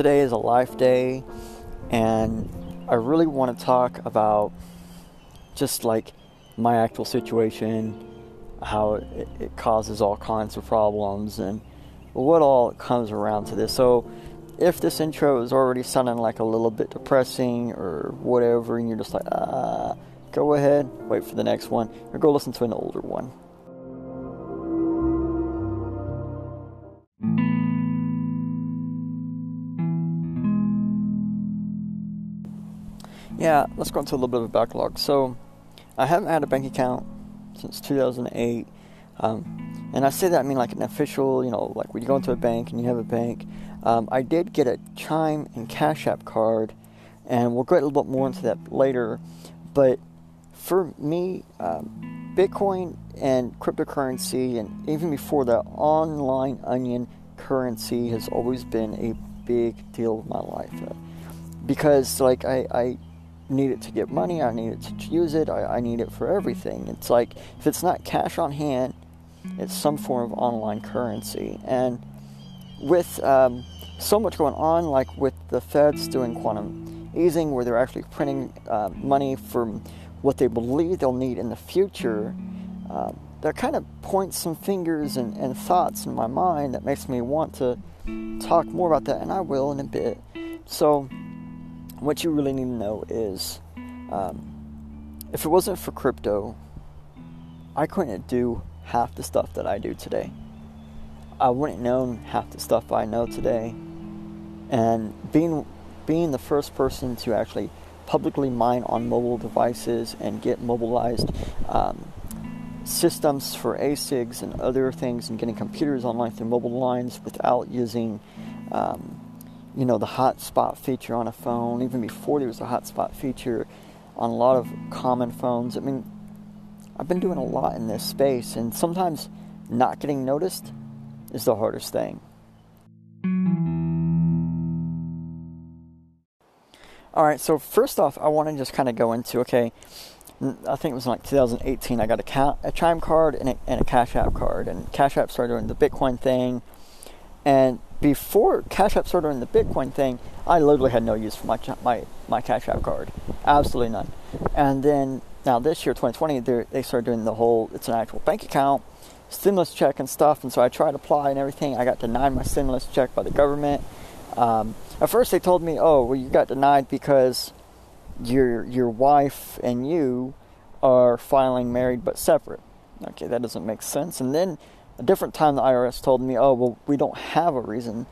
today is a life day, and I really want to talk about just like my actual situation, how it, it causes all kinds of problems, and what all comes around to this. So, if this intro is already sounding like a little bit depressing or whatever, and you're just like, ah, go ahead, wait for the next one, or go listen to an older one. Yeah, let's go into a little bit of a backlog. So, I haven't had a bank account since 2008. Um, and I say that I mean like an official, you know, like when you go into a bank and you have a bank. Um, I did get a Chime and Cash App card, and we'll get a little bit more into that later. But for me, um, Bitcoin and cryptocurrency, and even before that, online onion currency has always been a big deal of my life. Uh, because, like, I, I need it to get money, I need it to use it, I, I need it for everything. It's like, if it's not cash on hand, it's some form of online currency. And with um, so much going on, like with the feds doing quantum easing, where they're actually printing uh, money from what they believe they'll need in the future, uh, that kind of points some fingers and, and thoughts in my mind that makes me want to talk more about that, and I will in a bit. So, what you really need to know is um, if it wasn't for crypto, I couldn't do half the stuff that I do today. I wouldn't know half the stuff I know today. And being being the first person to actually publicly mine on mobile devices and get mobilized um, systems for ASICs and other things and getting computers online through mobile lines without using um, you know the hotspot feature on a phone even before there was a hotspot feature on a lot of common phones i mean i've been doing a lot in this space and sometimes not getting noticed is the hardest thing all right so first off i want to just kind of go into okay I think it was like 2018. I got a, a Chime card and a, and a Cash App card, and Cash App started doing the Bitcoin thing, and before Cash App started doing the Bitcoin thing, I literally had no use for my my my Cash App card, absolutely none. And then now this year, 2020, they started doing the whole it's an actual bank account, stimulus check and stuff. And so I tried to apply and everything. I got denied my stimulus check by the government. Um, at first, they told me, "Oh, well, you got denied because your your wife and you are filing married but separate." Okay, that doesn't make sense. And then a different time, the IRS told me, "Oh, well, we don't have a reason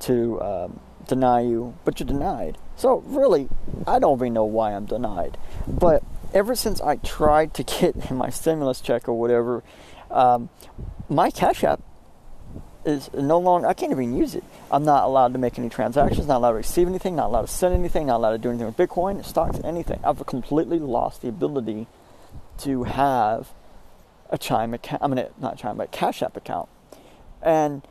to um, deny you, but you're denied." So really, I don't even know why I'm denied. But ever since I tried to get my stimulus check or whatever, um, my Cash App is no longer. I can't even use it. I'm not allowed to make any transactions. Not allowed to receive anything. Not allowed to send anything. Not allowed to do anything with Bitcoin, stocks, anything. I've completely lost the ability to have a Chime account. I mean, not Chime, but Cash App account. And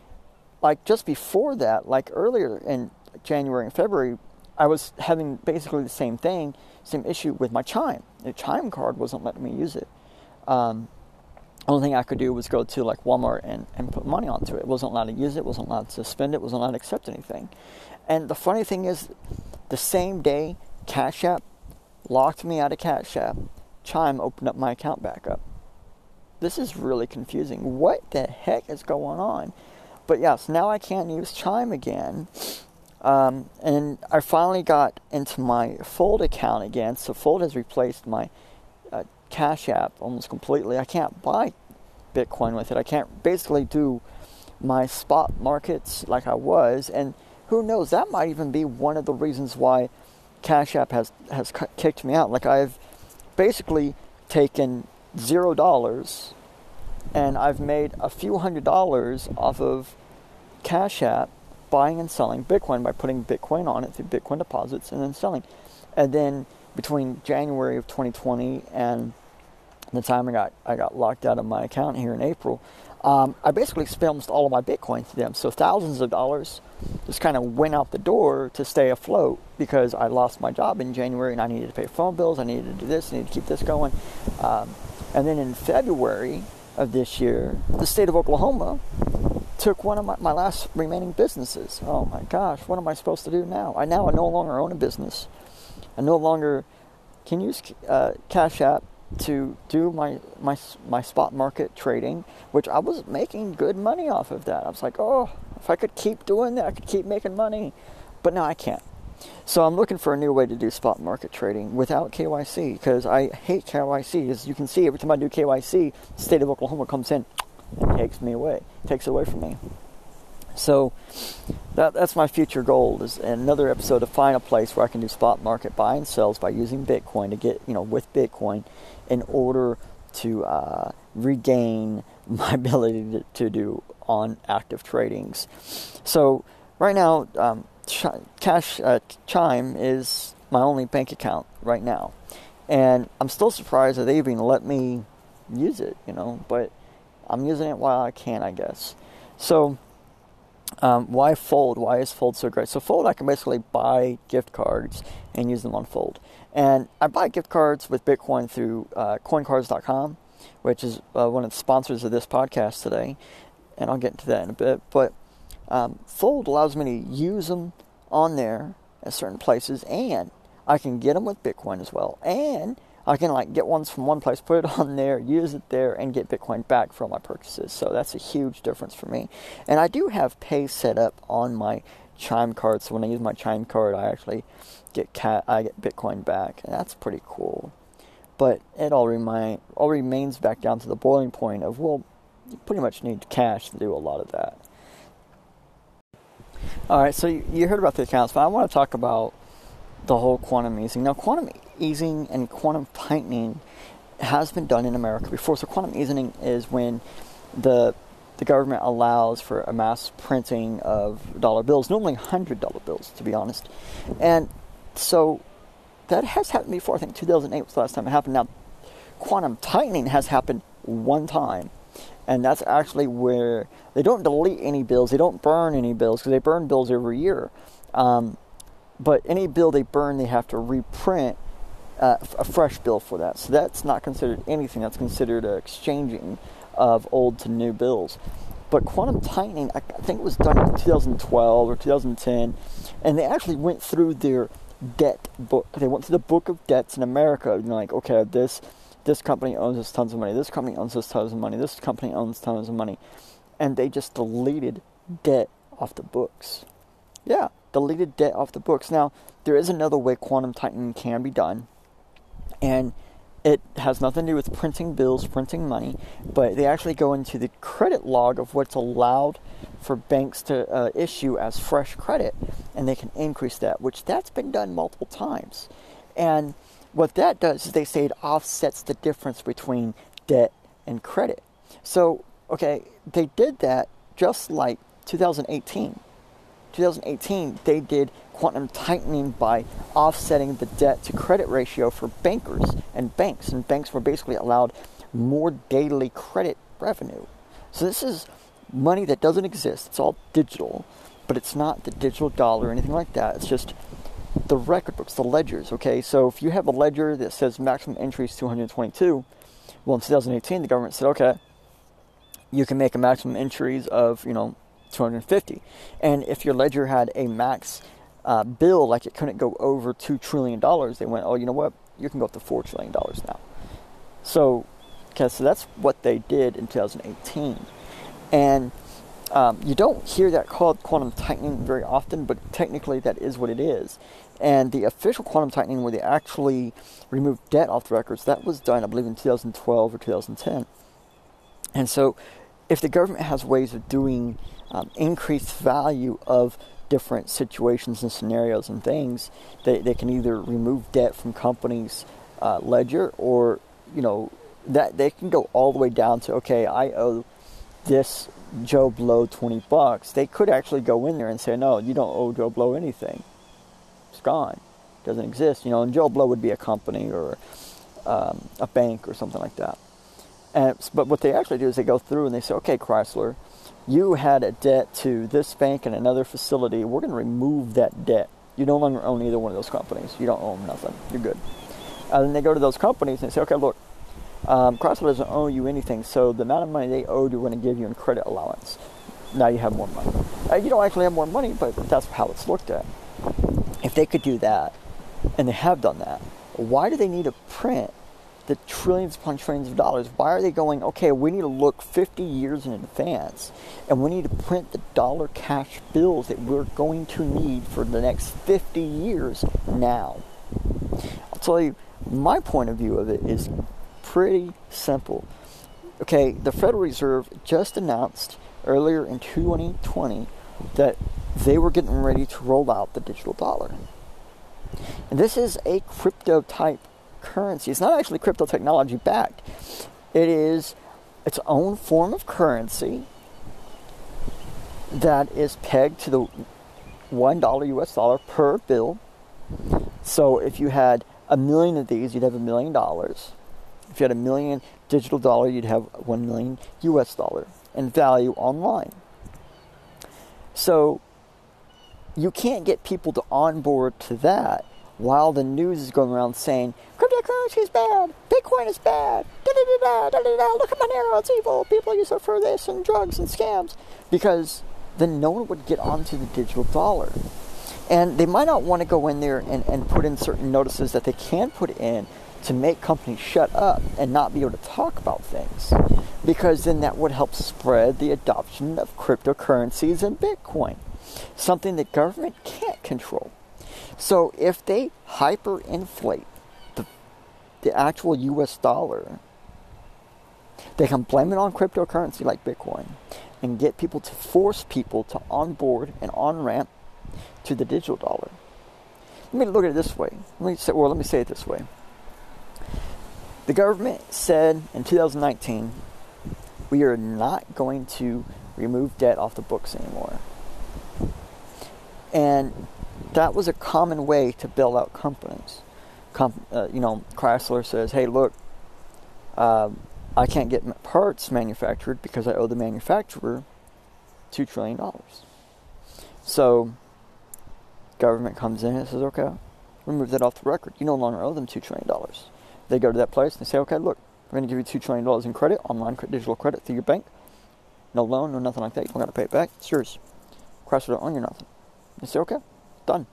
like just before that, like earlier in January and February, I was having basically the same thing, same issue with my Chime. The Chime card wasn't letting me use it. Um, only thing I could do was go to like Walmart and, and put money onto it. It wasn't allowed to use it. Wasn't allowed to spend it. Wasn't allowed to accept anything. And the funny thing is, the same day Cash App locked me out of Cash App, Chime opened up my account back up this is really confusing. What the heck is going on? But yes, now I can't use Chime again. Um, and I finally got into my Fold account again. So Fold has replaced my uh, Cash App almost completely. I can't buy Bitcoin with it. I can't basically do my spot markets like I was. And who knows? That might even be one of the reasons why Cash App has has kicked me out. Like I've basically taken zero dollars and I've made a few hundred dollars off of Cash App buying and selling Bitcoin by putting Bitcoin on it through Bitcoin deposits and then selling. And then between January of 2020 and the time I got I got locked out of my account here in April, um, I basically spent almost all of my Bitcoin to them. So thousands of dollars just kind of went out the door to stay afloat because I lost my job in January and I needed to pay phone bills. I needed to do this. I needed to keep this going. Um, and then in February of this year, the state of Oklahoma took one of my, my last remaining businesses. Oh my gosh, what am I supposed to do now? I now I no longer own a business. I no longer can use uh, Cash App to do my, my my spot market trading, which I was making good money off of that. I was like, oh, if I could keep doing that, I could keep making money. But now I can't. So I'm looking for a new way to do spot market trading without KYC because I hate KYC. As you can see, every time I do KYC, the state of Oklahoma comes in and takes me away, takes away from me. So that, that's my future goal is another episode to find a place where I can do spot market buy and sells by using Bitcoin to get, you know, with Bitcoin in order to uh, regain my ability to, to, do on active tradings. So right now, um, Cash uh, Chime is my only bank account right now, and I'm still surprised that they even let me use it. You know, but I'm using it while I can, I guess. So. Um, why Fold? Why is Fold so great? So Fold, I can basically buy gift cards and use them on Fold. And I buy gift cards with Bitcoin through uh, CoinCards.com, which is uh, one of the sponsors of this podcast today. And I'll get into that in a bit. But um, Fold allows me to use them on there at certain places, and I can get them with Bitcoin as well. And I can like get ones from one place, put it on there, use it there, and get Bitcoin back for all my purchases. So that's a huge difference for me. And I do have Pay set up on my Chime card, so when I use my Chime card, I actually get cat I get Bitcoin back, and that's pretty cool. But it all remind all remains back down to the boiling point of well, you pretty much need cash to do a lot of that. All right, so you heard about the accounts, but I want to talk about the whole quantum easing. Now, quantum easing and quantum tightening has been done in America before. So, quantum easing is when the the government allows for a mass printing of dollar bills, normally hundred dollar bills, to be honest. And so that has happened before. I think 2008 was the last time it happened. Now, quantum tightening has happened one time, and that's actually where they don't delete any bills, they don't burn any bills because they burn bills every year. Um, but any bill they burn, they have to reprint uh, a fresh bill for that. So that's not considered anything. That's considered exchanging of old to new bills. But quantum tightening, I think it was done in 2012 or 2010, and they actually went through their debt book. They went through the book of debts in America. and like okay, this this company owns us tons of money, this company owns us tons of money, this company owns tons of money. And they just deleted debt off the books. Yeah, deleted debt off the books. Now, there is another way quantum tightening can be done. And it has nothing to do with printing bills, printing money, but they actually go into the credit log of what's allowed for banks to uh, issue as fresh credit, and they can increase that, which that's been done multiple times. And what that does is they say it offsets the difference between debt and credit. So, okay, they did that just like 2018. 2018, they did quantum tightening by offsetting the debt to credit ratio for bankers and banks. And banks were basically allowed more daily credit revenue. So, this is money that doesn't exist. It's all digital, but it's not the digital dollar or anything like that. It's just the record books, the ledgers. Okay, so if you have a ledger that says maximum entries 222, well, in 2018, the government said, okay, you can make a maximum entries of you know 250, and if your ledger had a max uh, bill like it couldn't go over two trillion dollars, they went, oh, you know what, you can go up to four trillion dollars now. So, okay, so that's what they did in 2018, and um, you don't hear that called quantum tightening very often, but technically that is what it is. And the official quantum tightening, where they actually removed debt off the records, that was done, I believe, in 2012 or 2010. And so, if the government has ways of doing um, increased value of different situations and scenarios and things, they, they can either remove debt from companies' uh, ledger or, you know, that they can go all the way down to, okay, I owe this Joe Blow 20 bucks, they could actually go in there and say, no, you don't owe Joe Blow anything. It's gone. It doesn't exist. You know, and Joe Blow would be a company or um, a bank or something like that. And, but what they actually do is they go through and they say, okay, Chrysler, you had a debt to this bank and another facility. We're going to remove that debt. You no longer own either one of those companies. You don't own nothing. You're good. And then they go to those companies and say, okay, look, um, Chrysler doesn't owe you anything, so the amount of money they owe, you, we're going to give you in credit allowance. now you have more money. Uh, you don't actually have more money, but that's how it's looked at. If they could do that, and they have done that, why do they need to print the trillions upon trillions of dollars? Why are they going, okay, we need to look 50 years in advance and we need to print the dollar cash bills that we're going to need for the next 50 years now? I'll tell you, my point of view of it is pretty simple. Okay, the Federal Reserve just announced earlier in 2020 that they were getting ready to roll out the digital dollar. And this is a crypto type currency. It's not actually crypto technology backed. It is its own form of currency that is pegged to the $1 US dollar per bill. So if you had a million of these, you'd have a million dollars. If you had a million digital dollar, you'd have 1 million US dollar in value online. So you can't get people to onboard to that while the news is going around saying cryptocurrency is bad, Bitcoin is bad, da da da da da da. Look at Monero, it's evil. People use it for this and drugs and scams, because then no one would get onto the digital dollar, and they might not want to go in there and, and put in certain notices that they can put in to make companies shut up and not be able to talk about things, because then that would help spread the adoption of cryptocurrencies and Bitcoin, something that government can't control. So if they hyperinflate the, the actual US dollar, they can blame it on cryptocurrency like Bitcoin and get people to force people to onboard and on ramp to the digital dollar. Let me look at it this way. Let me say, well, let me say it this way. The government said in 2019, we are not going to remove debt off the books anymore. And that was a common way to bail out companies. Com- uh, you know, Chrysler says, "Hey, look, uh, I can't get parts manufactured because I owe the manufacturer two trillion dollars." So, government comes in and says, "Okay, remove that off the record. You no longer owe them two trillion dollars." They go to that place and they say, "Okay, look, we're going to give you two trillion dollars in credit, online digital credit through your bank. No loan, no nothing like that. You don't got to pay it back. It's yours. Chrysler don't own you nothing." They say, "Okay." Done.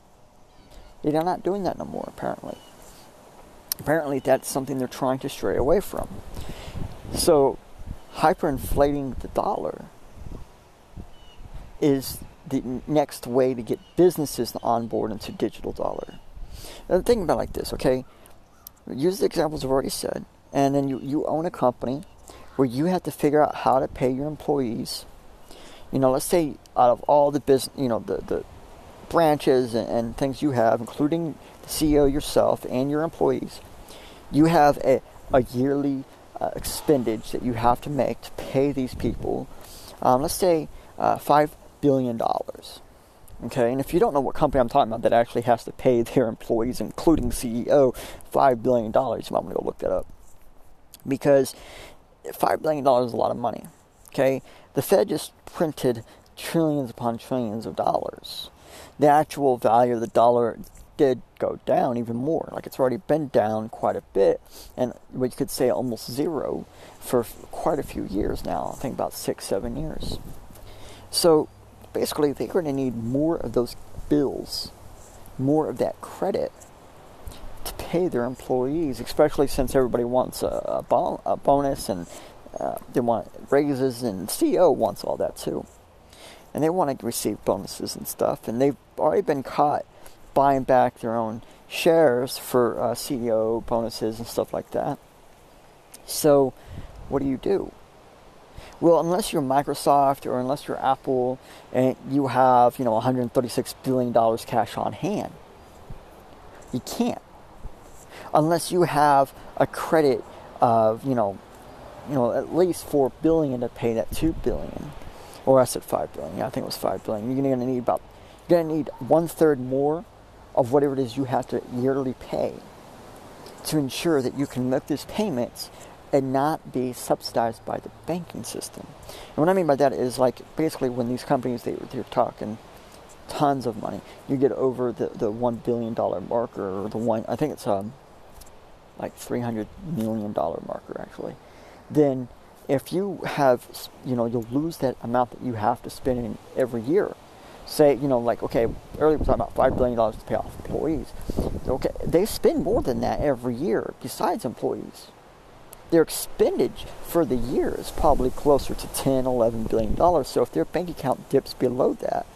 They're not doing that no more, apparently. Apparently, that's something they're trying to stray away from. So, hyperinflating the dollar is the next way to get businesses on board into digital dollar. Now, think about like this, okay? Use the examples I've already said, and then you, you own a company where you have to figure out how to pay your employees. You know, let's say out of all the business, you know, the, the branches and, and things you have, including the CEO yourself and your employees, you have a, a yearly uh, that you have to make to pay these people. Um, let's say uh, $5 billion. dollars. Okay, and if you don't know what company I'm talking about that actually has to pay their employees, including CEO, $5 billion, you might want to go look that up. Because $5 billion is a lot of money. Okay, the Fed just printed trillions upon trillions of dollars the actual value of the dollar did go down even more. Like it's already been down quite a bit, and we could say almost zero for quite a few years now. I think about six, seven years. So basically, they're going to need more of those bills, more of that credit to pay their employees, especially since everybody wants a, a, bon- a bonus and uh, they want raises, and CEO wants all that too and they want to receive bonuses and stuff, and they've already been caught buying back their own shares for uh, CEO bonuses and stuff like that. So, what do you do? Well, unless you're Microsoft or unless you're Apple and you have, you know, 136 billion dollars cash on hand, you can't. Unless you have a credit of, you know, you know, at least 4 billion to pay that 2 billion or I said five billion. Yeah, I think it was five billion. You're going to need about you're going to need one third more of whatever it is you have to yearly pay to ensure that you can make these payments and not be subsidized by the banking system. And what I mean by that is like basically when these companies they they're talking tons of money, you get over the the one billion dollar marker or the one I think it's um like three hundred million dollar marker actually, then if you have, you know, you'll lose that amount that you have to spend in every year. Say, you know, like, okay, earlier we were talking about $5 billion to pay off employees. Okay, they spend more than that every year besides employees. Their expenditure for the year is probably closer to 10, 11 billion dollars. So if their bank account dips below that,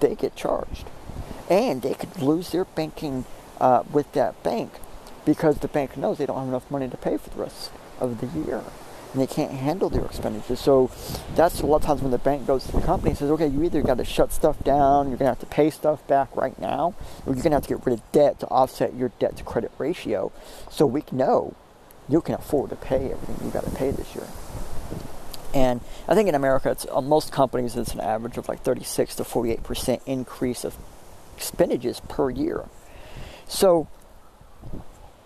they get charged. And they could lose their banking uh, with that bank because the bank knows they don't have enough money to pay for the rest of the year and they can't handle their expenditures. So that's a lot of times when the bank goes to the company and says, okay, you either got to shut stuff down, you're going to have to pay stuff back right now, or you're going to have to get rid of debt to offset your debt to credit ratio so we know you can afford to pay everything you got to pay this year. And I think in America, it's uh, most companies it's an average of like 36 to 48 percent increase of expenditures per year. So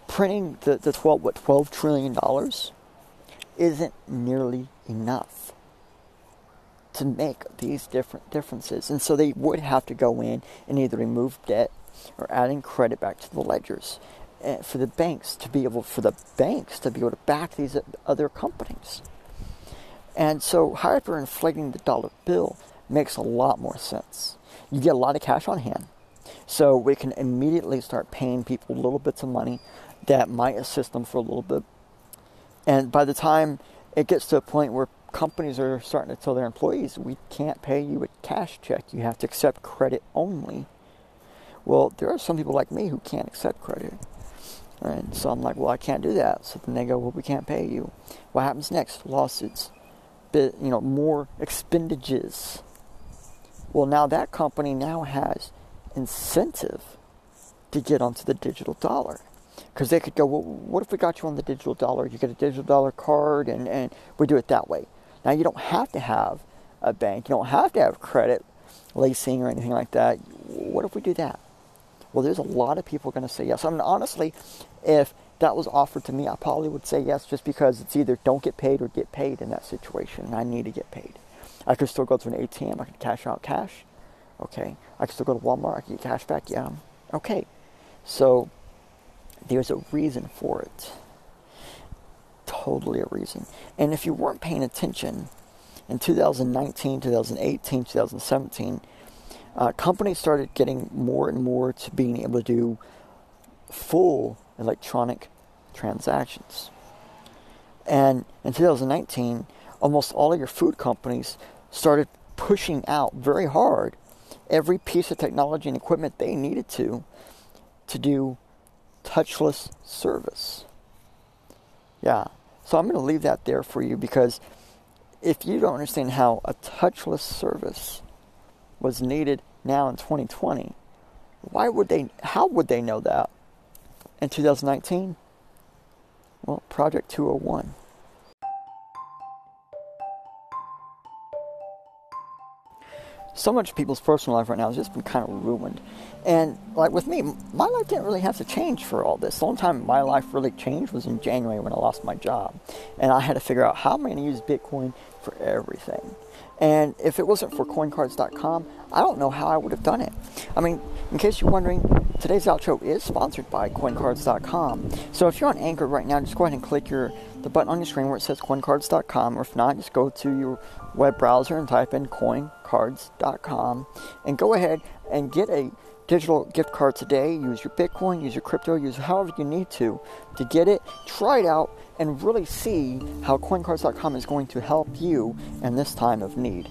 printing the, the 12 what 12 trillion dollars isn't nearly enough to make these different differences. And so they would have to go in and either remove debt or adding credit back to the ledgers Eh, for the banks to be able for the banks to be able to back these other companies. And so hyperinflating the dollar bill makes a lot more sense. You get a lot of cash on hand. So we can immediately start paying people little bits of money that might assist them for a little bit. And by the time it gets to a point where companies are starting to tell their employees, we can't pay you a cash check, you have to accept credit only. Well, there are some people like me who can't accept credit. And so I'm like, well, I can't do that. So then they go, well, we can't pay you. What happens next? Lawsuits. You know, more expenditures. Well, now that company now has incentive to get onto the digital dollar because they could go, well, what if we got you on the digital dollar? You get a digital dollar card, and, and we do it that way. Now, you don't have to have a bank, you don't have to have credit, leasing, or anything like that. What if we do that? Well, there's a lot of people going to say yes. I mean, honestly, if that was offered to me, I probably would say yes just because it's either don't get paid or get paid in that situation, and I need to get paid. I could still go to an ATM, I could cash out cash. Okay. I could still go to Walmart, I could get cash back. Yeah. Okay. So, there's a reason for it. Totally a reason. And if you weren't paying attention in 2019, 2018, 2017, uh, companies started getting more and more to being able to do full electronic transactions. And in 2019, almost all of your food companies started pushing out very hard every piece of technology and equipment they needed to to do touchless service. Yeah. So I'm going to leave that there for you because if you don't understand how a touchless service was needed now in 2020, why would they how would they know that in 2019? Well, Project 201. So much people's personal life right now has just been kind of ruined. And like with me, my life didn't really have to change for all this. The only time my life really changed was in January when I lost my job. And I had to figure out how am I going to use Bitcoin for everything. And if it wasn't for coincards.com, I don't know how I would have done it. I mean, in case you're wondering, today's outro is sponsored by coincards.com. So if you're on Anchor right now, just go ahead and click your the button on your screen where it says coincards.com, or if not, just go to your web browser and type in coincards.com and go ahead and get a digital gift card today. Use your Bitcoin, use your crypto, use however you need to to get it. Try it out and really see how coincards.com is going to help you in this time of need.